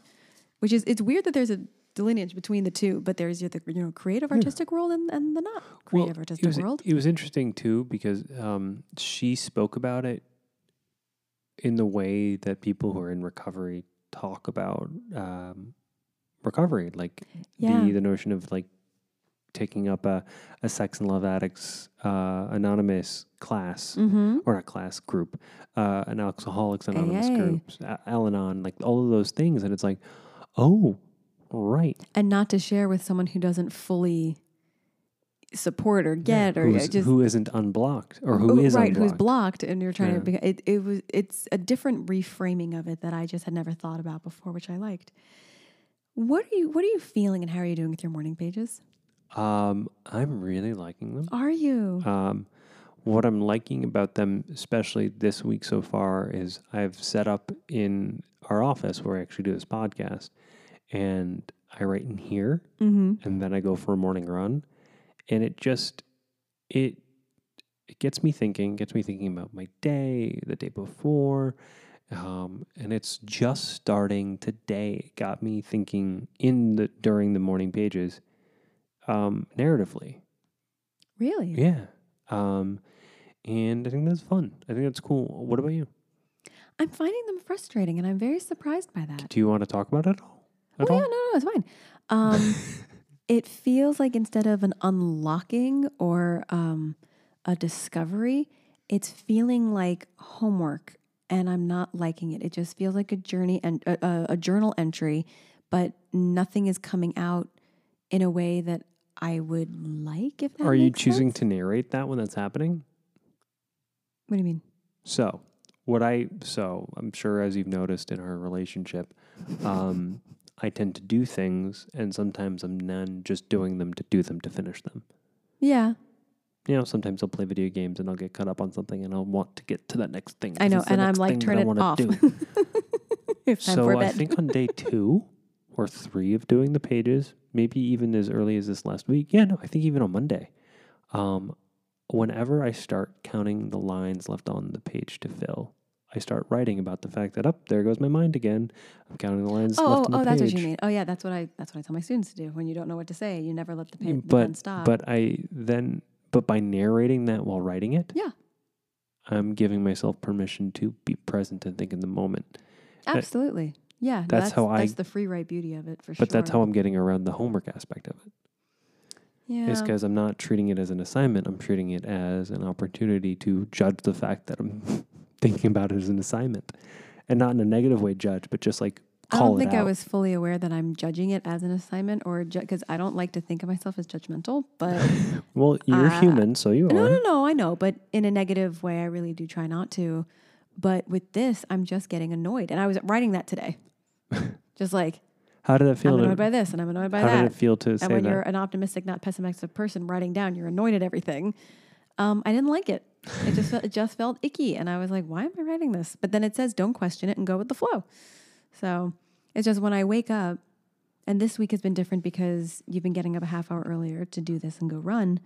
which is, it's weird that there's a delineage between the two, but there's the you know creative artistic world and, and the not creative artistic it was, world. It was interesting too because um, she spoke about it in the way that people who are in recovery talk about um, recovery, like Yeah. the the notion of like taking up a, a sex and love addicts uh, anonymous class Mm-hmm. or not class group, uh, an alcoholics anonymous AA. groups, Al-Anon, like all of those things, and it's like, oh, right, And not to share with someone who doesn't fully support or get or Who's- just who isn't unblocked or who Oh, is right unblocked. who's blocked and you're trying Yeah. to be, it, it was it's a different reframing of it that i just had never thought about before which i liked what are you what are you feeling and how are you doing with your morning pages Um, I'm really liking them. are you Um, what I'm liking about them, especially this week so far, is I've set up in our office where I actually do this podcast, and I write in here, mm-hmm. and then I go for a morning run, and it just it it gets me thinking, gets me thinking about my day, the day before. Um, and it's just starting today. It got me thinking in the during the morning pages, um, narratively. really Yeah. Um, and I think that's fun. I think that's cool. What about you? i'm finding them frustrating and i'm very surprised by that Do you want to talk about it at all? At oh all? yeah no no it's fine um it feels like instead of an unlocking or um, a discovery, it's feeling like homework, and I'm not liking it. It just feels like a journey and a, a, a journal entry, but nothing is coming out in a way that I would like. If that Are you choosing sense. to narrate that when that's happening? What do you mean? So, what I so I'm sure as you've noticed in our relationship, um, I tend to do things, and sometimes I'm then just doing them to do them to finish them. Yeah, You know, sometimes I'll play video games and I'll get caught up on something, and I'll want to get to that next thing. I know, and I'm like, turn I it off. do. it's time so I think on day two or three of doing the pages, maybe even as early as this last week. Yeah, no, I think even on Monday. Um, whenever I start counting the lines left on the page to fill, I start writing about the fact that up there goes my mind again. I'm counting the lines oh, left oh, on the oh, that's what you mean. Oh, yeah, that's what I that's what I tell my students to do. When you don't know what to say, you never let the, pa- the pen stop. but I then but by narrating that while writing it, Yeah. I'm giving myself permission to be present and think in the moment. Uh, Absolutely, yeah. no, that's that's how I- That's the free write beauty of it for sure. But that's how I'm getting around the homework aspect of it. yeah. Is because I'm not treating it as an assignment. I'm treating it as an opportunity to judge the fact that I'm thinking about it as an assignment, and not in a negative way judge, but just like I don't think out. I was fully aware that I'm judging it as an assignment or because I don't like to think of myself as judgmental. But well, you're Uh, human, so you no, are. no, no, no, I know. But in a negative way, I really do try not to. But with this, I'm just getting annoyed, and I was writing that today, just like How did it feel? I'm To, annoyed by this, and I'm annoyed by how that. How did it feel to say that? and when you're an optimistic, not pessimistic person writing down, you're annoyed at everything. Um, I didn't like it. It just felt, it just felt icky, and I was like, "Why am I writing this?" But then it says, "Don't question it and go with the flow." So it's just when I wake up, and this week has been different because you've been getting up a half hour earlier to do this and go run,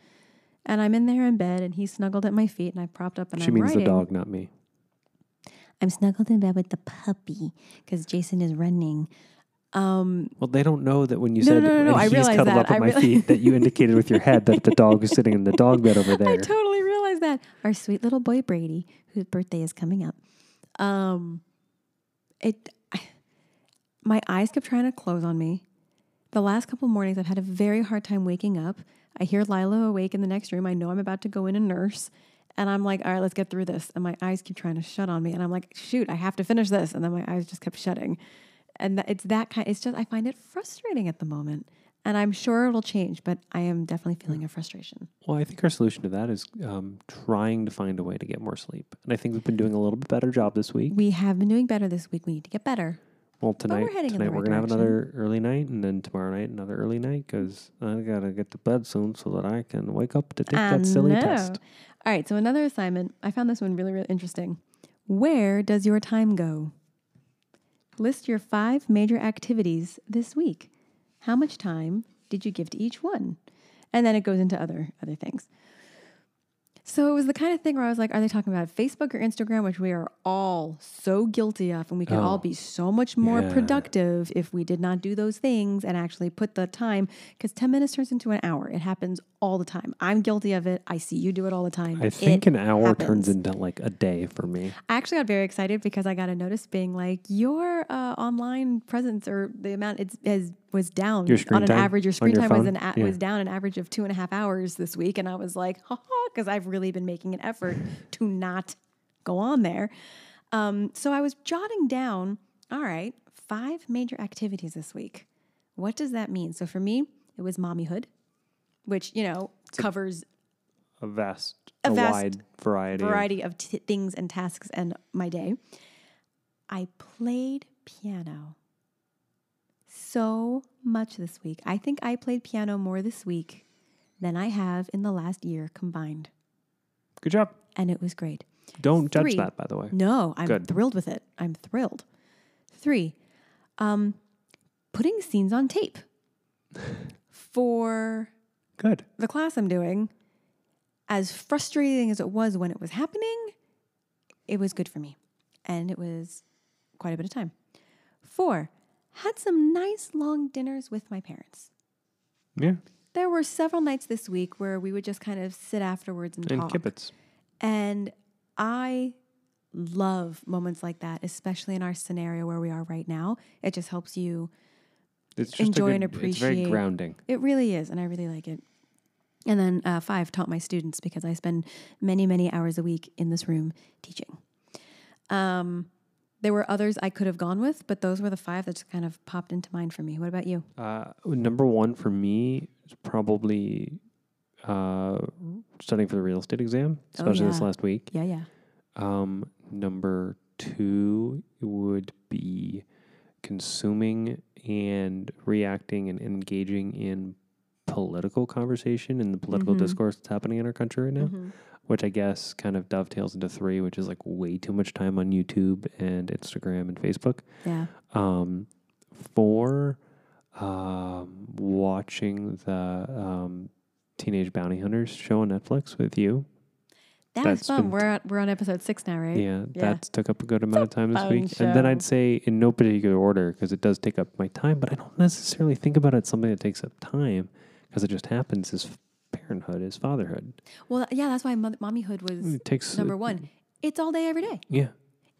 and I'm in there in bed, and he's snuggled at my feet, and I propped up and she I'm means writing. the dog, not me. I'm snuggled in bed with the puppy because Jason is running. Um, Well, they don't know that when you No, said no, no, no, he's cuddled that. up at I my feet that you indicated with your head that the dog is sitting in the dog bed over there. I totally realize that. Our sweet little boy Brady, whose birthday is coming up. Um it I, my eyes kept trying to close on me. The last couple mornings I've had a very hard time waking up. I hear Lila awake in the next room. I know I'm about to go in and nurse. And I'm like, all right, let's get through this. And my eyes keep trying to shut on me. And I'm like, shoot, I have to finish this. And then my eyes just kept shutting. And it's that kind, it's just, I find it frustrating at the moment. And I'm sure it'll change, but I am definitely feeling a frustration. Well, I think our solution to that is um, trying to find a way to get more sleep. And I think we've been doing a little bit better job this week. We have been doing better this week. We need to get better. Well, tonight, we're heading in the tonight we're gonna have another early night, and then tomorrow night another early night because I gotta get to bed soon so that I can wake up to take I that silly know. test. All right, so another assignment. I found this one really, really interesting. Where does your time go? List your five major activities this week. How much time did you give to each one? And then it goes into other other things. So it was the kind of thing where I was like, are they talking about Facebook or Instagram, which we are all so guilty of, and we could Oh, all be so much more yeah. productive if we did not do those things and actually put the time, because 10 minutes turns into an hour. It happens all the time. I'm guilty of it. I see you do it all the time. I think It an hour turns into like a day for me. I actually got very excited because I got a notice being like, your uh, online presence or the amount it's has was down Your screen on an time average. Your screen your time was an a- Yeah. was down an average of two and a half hours this week, and I was like, ha ha, because I've really been making an effort to not go on there. Um, so I was jotting down. All right, five major activities this week. What does that mean? So for me, it was mommyhood, which you know covers A vast, A a, vast wide variety. of- variety of t- things and tasks and my day. I played piano so much this week. I think I played piano more this week than I have in the last year combined. Good job. And it was great. Don't judge that, by the way. No, I'm Good. thrilled with it. I'm thrilled. Three, um, putting scenes on tape for Good. the class I'm doing, as frustrating as it was when it was happening, it was good for me. And it was quite a bit of time. Four, had some nice long dinners with my parents. Yeah. There were several nights this week where we would just kind of sit afterwards and, And talk. kibbutz. And I love moments like that, especially in our scenario where we are right now. It just helps you It's just Enjoy a and good, It's very appreciate- grounding. It really is, and I really like it. And then uh, five taught my students because I spend many, many hours a week in this room teaching. Um, there were others I could have gone with, but those were the five that just kind of popped into mind for me. What about you? Uh, number one for me is probably uh, studying for the real estate exam, Oh, especially this last week. Yeah, yeah. Um, number two would be consuming and reacting and engaging in political conversation and the political Mhm. discourse that's happening in our country right now. Mhm. Which I guess kind of dovetails into three, which is like way too much time on YouTube and Instagram and Facebook. Yeah. Um, four, um, watching the um, Teenage Bounty Hunters show on Netflix with you. That That's was fun. been- We're at, we're on episode six now, right? Yeah, Yeah. that took up a good amount of time this week. And then. I'd say in no particular order because it does take up my time, but I don't necessarily think about it as something that takes up time because it just happens is parenthood, is fatherhood. Well, yeah, that's why mother, mommyhood was It takes number one. It's all day, every day. Yeah.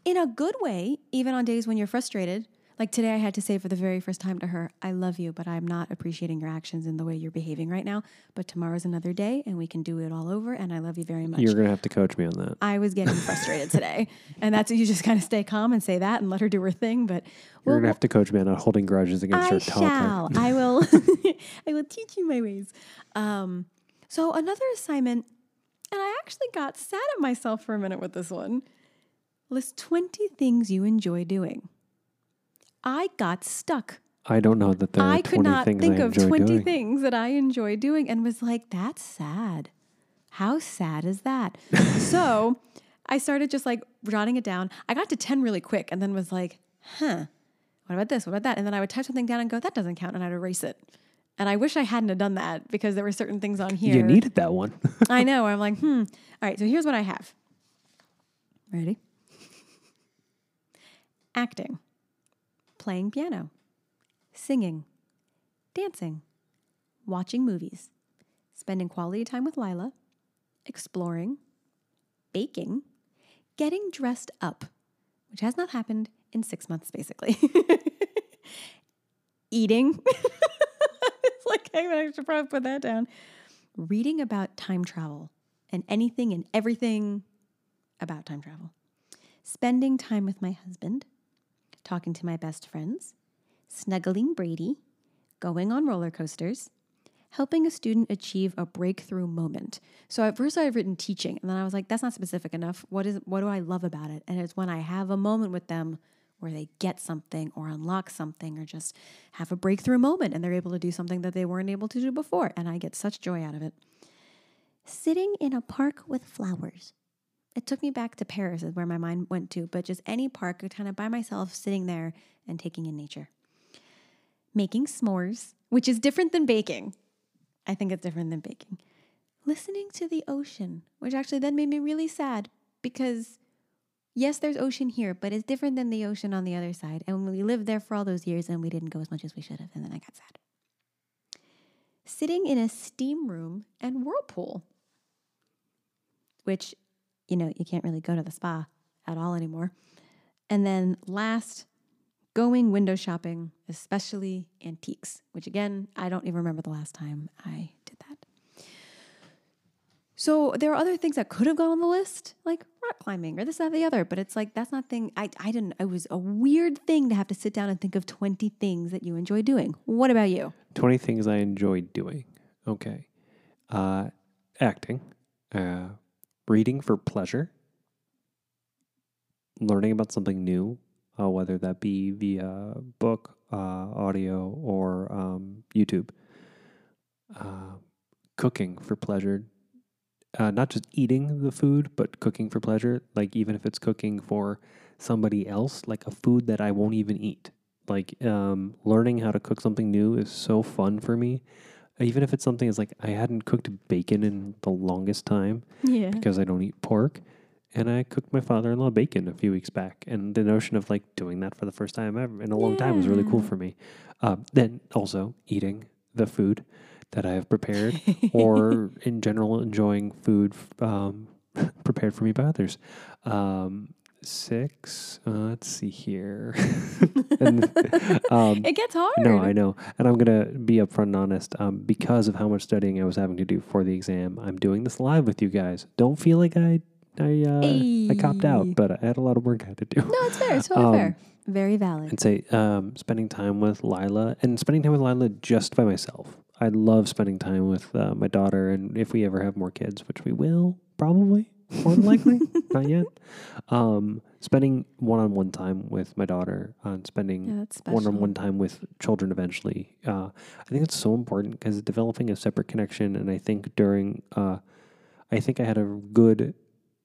in a good way, even on days when you're frustrated. Like today, I had to say for the very first time to her, I love you, but I'm not appreciating your actions in the way you're behaving right now. But tomorrow's another day and we can do it all over. And I love you very much. You're going to have to coach me on that. I was getting frustrated today. And that's you just kind of stay calm and say that and let her do her thing. But You're well, going to have to coach me on not holding grudges against I your toddler. shall. I will. I will teach you my ways. Um, so another assignment, and I actually got sad at myself for a minute with this one. List twenty things you enjoy doing. I got stuck. I don't know that there are I 20 could not think I of twenty doing. things that I enjoy doing, and was like, "That's sad. How sad is that?" so I started just like jotting it down. I got to ten really quick, and then was like, "Huh." what about this? What about that? And then I would type something down and go, that doesn't count. And I'd erase it. And I wish I hadn't have done that because there were certain things on here. You needed that one. I know. I'm like, hmm. All right. So here's what I have. Ready? Acting, playing piano, singing, dancing, watching movies, spending quality time with Lila, exploring, baking, getting dressed up, which has not happened in six months, basically. Eating. like, on, I should probably put that down. Reading about time travel and anything and everything about time travel. Spending time with my husband, talking to my best friends, snuggling Brady, going on roller coasters, helping a student achieve a breakthrough moment. So at first I've written teaching, and then I was like, that's not specific enough. What is what do I love about it? And it's when I have a moment with them where they get something or unlock something or just have a breakthrough moment and they're able to do something that they weren't able to do before. And I get such joy out of it. Sitting in a park with flowers. It took me back to Paris, is where my mind went to, but just any park, kind of by myself, sitting there and taking in nature. Making s'mores, which is different than baking. I think it's different than baking. Listening to the ocean, which actually then made me really sad because yes, there's ocean here, but it's different than the ocean on the other side. And we lived there for all those years and we didn't go as much as we should have. And then I got sad. Sitting in a steam room and whirlpool, which, you know, you can't really go to the spa at all anymore. And then last, going window shopping, especially antiques, which again, I don't even remember the last time I did. So there are other things that could have gone on the list, like rock climbing or this, that, the other. But it's like that's not thing. I I didn't. It was a weird thing to have to sit down and think of twenty things that you enjoy doing. What about you? 20 things I enjoy doing. Okay. Uh, acting, uh, reading for pleasure, learning about something new, uh, whether that be via book, uh, audio, or um, YouTube, uh, cooking for pleasure. Uh, not just eating the food, but cooking for pleasure. Like, even if it's cooking for somebody else, like a food that I won't even eat. Like, um, learning how to cook something new is so fun for me. Even if it's something that's like I hadn't cooked bacon in the longest time Yeah. because I don't eat pork. And I cooked my father in law bacon a few weeks back. And the notion of like doing that for the first time ever in a long time was really cool for me. Um, then also eating the food that I have prepared or in general enjoying food um, prepared for me by others. Um, six, uh, let's see here. and, um, it gets hard. no, I know. And I'm going to be upfront and honest. Um, because of how much studying I was having to do for the exam, I'm doing this live with you guys. Don't feel like I I uh, I copped out, but I had a lot of work I had to do. No, it's fair. It's totally Um, fair. Very valid. I'd say um, spending time with Lila and spending time with Lila just by myself. I love spending time with uh, my daughter, and if we ever have more kids, which we will probably, more than likely, not yet. Um, spending one-on-one time with my daughter, uh, spending Yeah, one-on-one time with children eventually. Uh, I think it's so important because developing a separate connection, and I think during uh, I think I had a good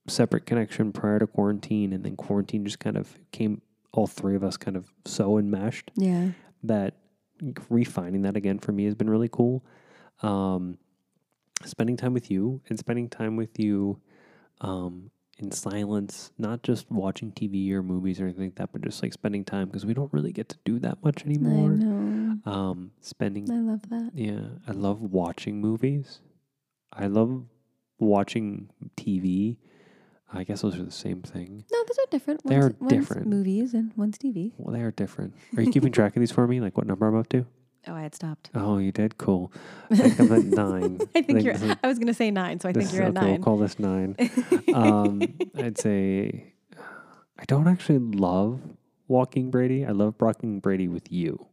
separate connection prior to quarantine, and then quarantine just kind of came. All three of us kind of so enmeshed Yeah. that refining that again for me has been really cool. Um, spending time with you and spending time with you um, in silence, not just watching TV or movies or anything like that, but just like spending time because we don't really get to do that much anymore. I know. Um, spending, I love that. yeah, I love watching movies. I love watching TV. I guess those are the same thing. No, those are different. They one's, are one's different. movies and one's TV. Well, they are different. Are you keeping track of these for me? Like what number I'm up to? Oh, I had stopped. Oh, you did? Cool. I think I'm at nine. I think you're. this is- I was gonna say nine, so I think you're at okay, We'll call this nine. um, I'd say I don't actually love walking Brady. I love walking Brady with you.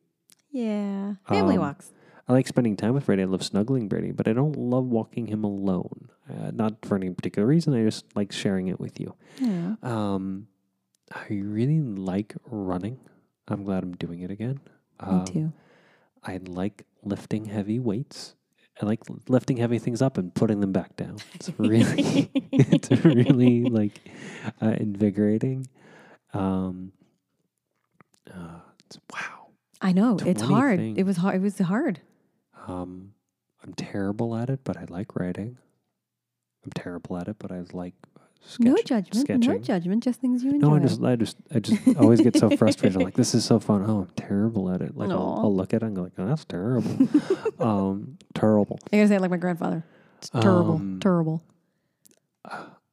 yeah, family Um, walks. I like spending time with Brady. I love snuggling Brady, but I don't love walking him alone. Uh, not for any particular reason. I just like sharing it with you. Yeah. Um, I really like running. I'm glad I'm doing it again. Me Um, too. I like lifting heavy weights. I like lifting heavy things up and putting them back down. It's really, it's really like uh, invigorating. Um, uh, it's, wow. I know it's hard. things. It was hard. It was hard. Um, I'm terrible at it, but I like writing. I'm terrible at it, but I like sketch, no judgment. No judgment. Just things you enjoy. No, I just, I just, I just always get so frustrated. I'm like, this is so fun. Oh, I'm terrible at it. Like, I'll, I'll look at it and go like, oh, that's terrible. um, terrible. I gotta say it like my grandfather. It's terrible. Um, terrible.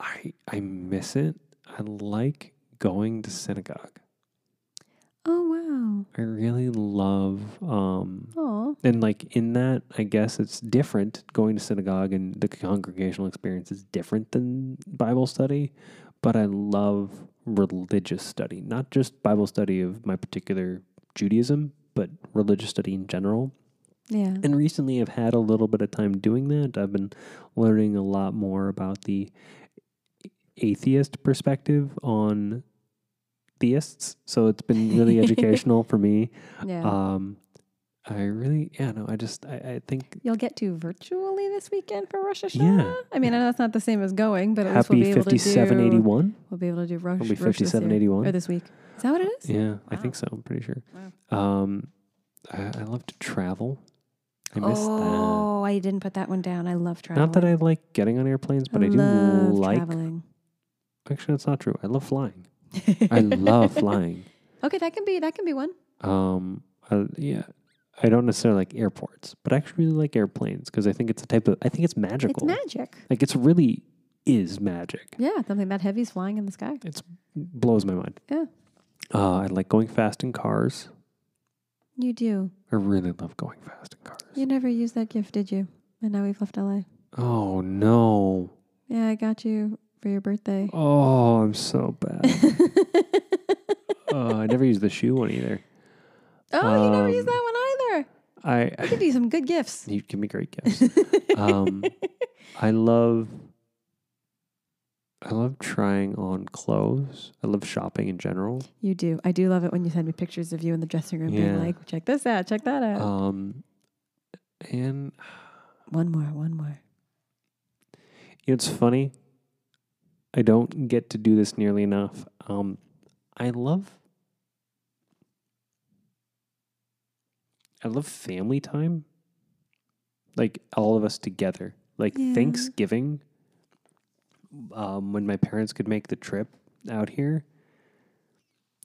I, I miss it. I like going to synagogue. Oh wow. I really love, um, Oh. and like in that, I guess it's different. Going to synagogue and the congregational experience is different than Bible study, but I love religious study, not just Bible study of my particular Judaism, but religious study in general. Yeah. And recently I've had a little bit of time doing that. I've been learning a lot more about the atheist perspective on theists. So it's been really educational for me. yeah. Um, I really, yeah, no, I just, I, I think You'll get to virtually this weekend for Rosh Hashanah. Yeah. I mean, I know that's not the same as going, but at least we'll happy be able to do. 5781. We'll be able to do Rosh. It'll be Rosh this year, 5781. or this week. Is that what it is? Yeah, I think so. I'm pretty sure. Um, I, I love to travel. I miss that. oh, I didn't put that one down. I love that. traveling. Not that I like getting on airplanes, but I, do love like. traveling. Actually, that's not true. I love flying. I love flying. Okay, that can be that can be one. Um, I, yeah, I don't necessarily like airports, but I actually really like airplanes because I think it's a type of. I think it's magical. It's magic. like it's really is magic. Yeah, something that heavy's flying in the sky. It blows my mind. Yeah. Uh, I like going fast in cars. You do. I really love going fast in cars. You never used that gift, did you? And now we've left LA. Oh no. Yeah, I got you for your birthday. Oh, I'm so bad. oh, I never used the shoe one either. oh, you never used Um, that one either. I I could do some good gifts. you give me great gifts. um, I love I love trying on clothes. I love shopping in general. You do. I do love it when you send me pictures of you in the dressing room Yeah. being like, check this out, check that out. Um, and one more, one more. know, it's funny. I don't get to do this nearly enough. Um, I love I love family time. Like all of us together. Like Yeah. Thanksgiving. Um, when my parents could make the trip out here,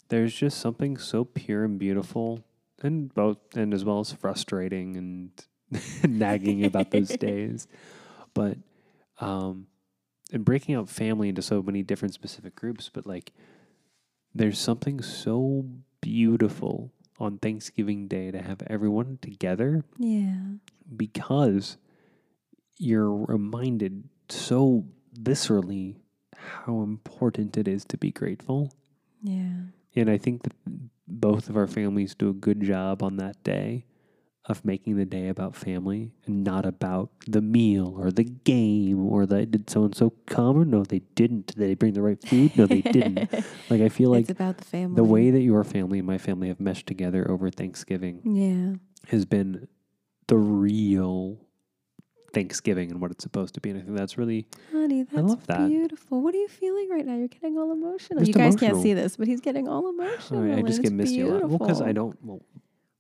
there's just something so pure and beautiful, and both, and as well as frustrating and nagging about those days. But um, and breaking out family into so many different specific groups, but like there's something so beautiful on Thanksgiving Day to have everyone together Yeah. because you're reminded so viscerally how important it is to be grateful. Yeah. And I think that both of our families do a good job on that day of making the day about family and not about the meal or the game or the did so and so come or no they didn't. Did they bring the right food? No, they didn't. Like I feel like it's about the family. the way that your family and my family have meshed together over Thanksgiving Yeah. has been the real Thanksgiving and what it's supposed to be. And I think that's really Honey, that's love that. beautiful. What are you feeling right now? You're getting all emotional. Just you guys can't see this, but he's getting all emotional. I, I and just get misty a lot. Well, because I don't. Well,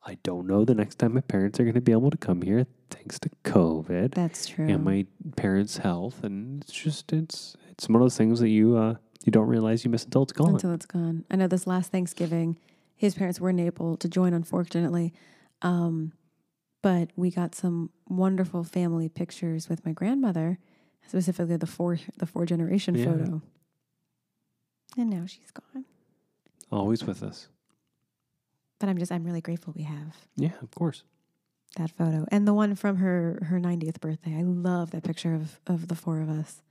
I don't know the next time my parents are going to be able to come here thanks to COVID That's true. and my parents' health, and it's just it's it's one of those things that you uh you don't realize you miss until it's gone. until it's gone. I know this last Thanksgiving, his parents weren't able to join, unfortunately. Um, but we got some wonderful family pictures with my grandmother, specifically the four the four generation Yeah. photo. And now she's gone. Always with us. But I'm just I'm really grateful we have Yeah, of course. that photo and the one from her her 90th birthday. I love that picture of of the four of us,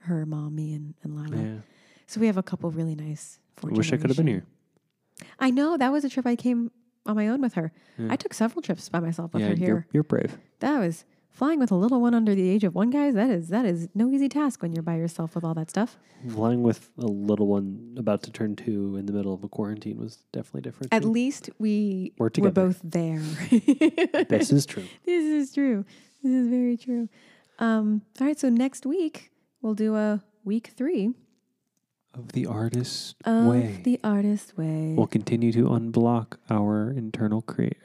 her, mom, me, and and Lila. Yeah. So we have a couple really nice. I wish I could have been here. I know that was a trip I came on my own with her. Yeah. I took several trips by myself with yeah, her you're, here. you're brave. That was flying with a little one under the age of one, guys. That is that is no easy task when you're by yourself with all that stuff. Flying with a little one about to turn two in the middle of a quarantine was definitely different. At least we We're were both there. this is true. This is true. This is very true. Um, all right, so next week we'll do a week three Of the artist of way. the artist way. We'll continue to unblock our internal create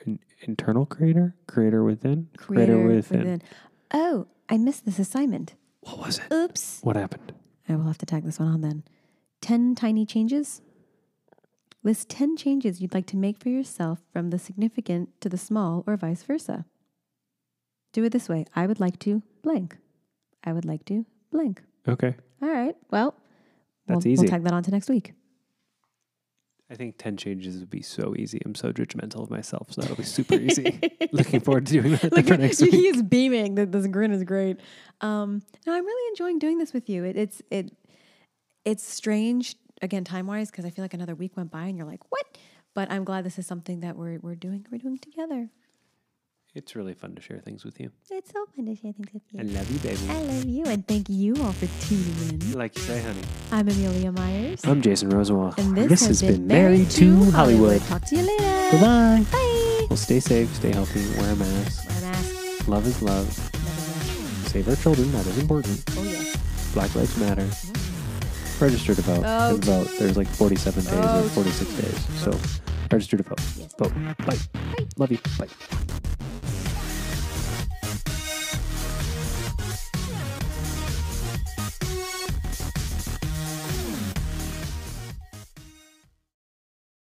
internal creator, creator within, Creator within. within. Oh, I missed this assignment. What was it? Oops. What happened? I will have to tag this one on then. 10 tiny changes. List 10 changes you'd like to make for yourself from the significant to the small or vice versa. Do it this way. I would like to blank. I would like to blank. Okay, All right. Well, That's we'll, easy. We'll tag that on to next week. I think ten changes would be so easy. I'm so judgmental of myself, so that'll be super easy. Looking forward to doing that Look, for next week. he is beaming. Th- This grin is great. Um, no, I'm really enjoying doing this with you. It, it's it it's strange again time wise because I feel like another week went by and you're like what? But I'm glad this is something that we're we're doing we're doing together. It's really fun to share things with you. It's so fun to share things with you. I love you, baby. I love you and thank you all for tuning in. Like you say, honey. I'm Amelia Myers. I'm Jason Rosenwald. and this, has, been, Married to Hollywood. Talk to you later. Bye bye. Well, stay safe, stay healthy, wear a mask. Wear a mask. Love is love. Never Save our children. That is important. Oh yes. Black Lives Matter. Register to vote. Oh, And vote. There's like 47 days Oh, or 46 days. So register to vote. Yes. Vote. Bye. Bye. Love you. Bye.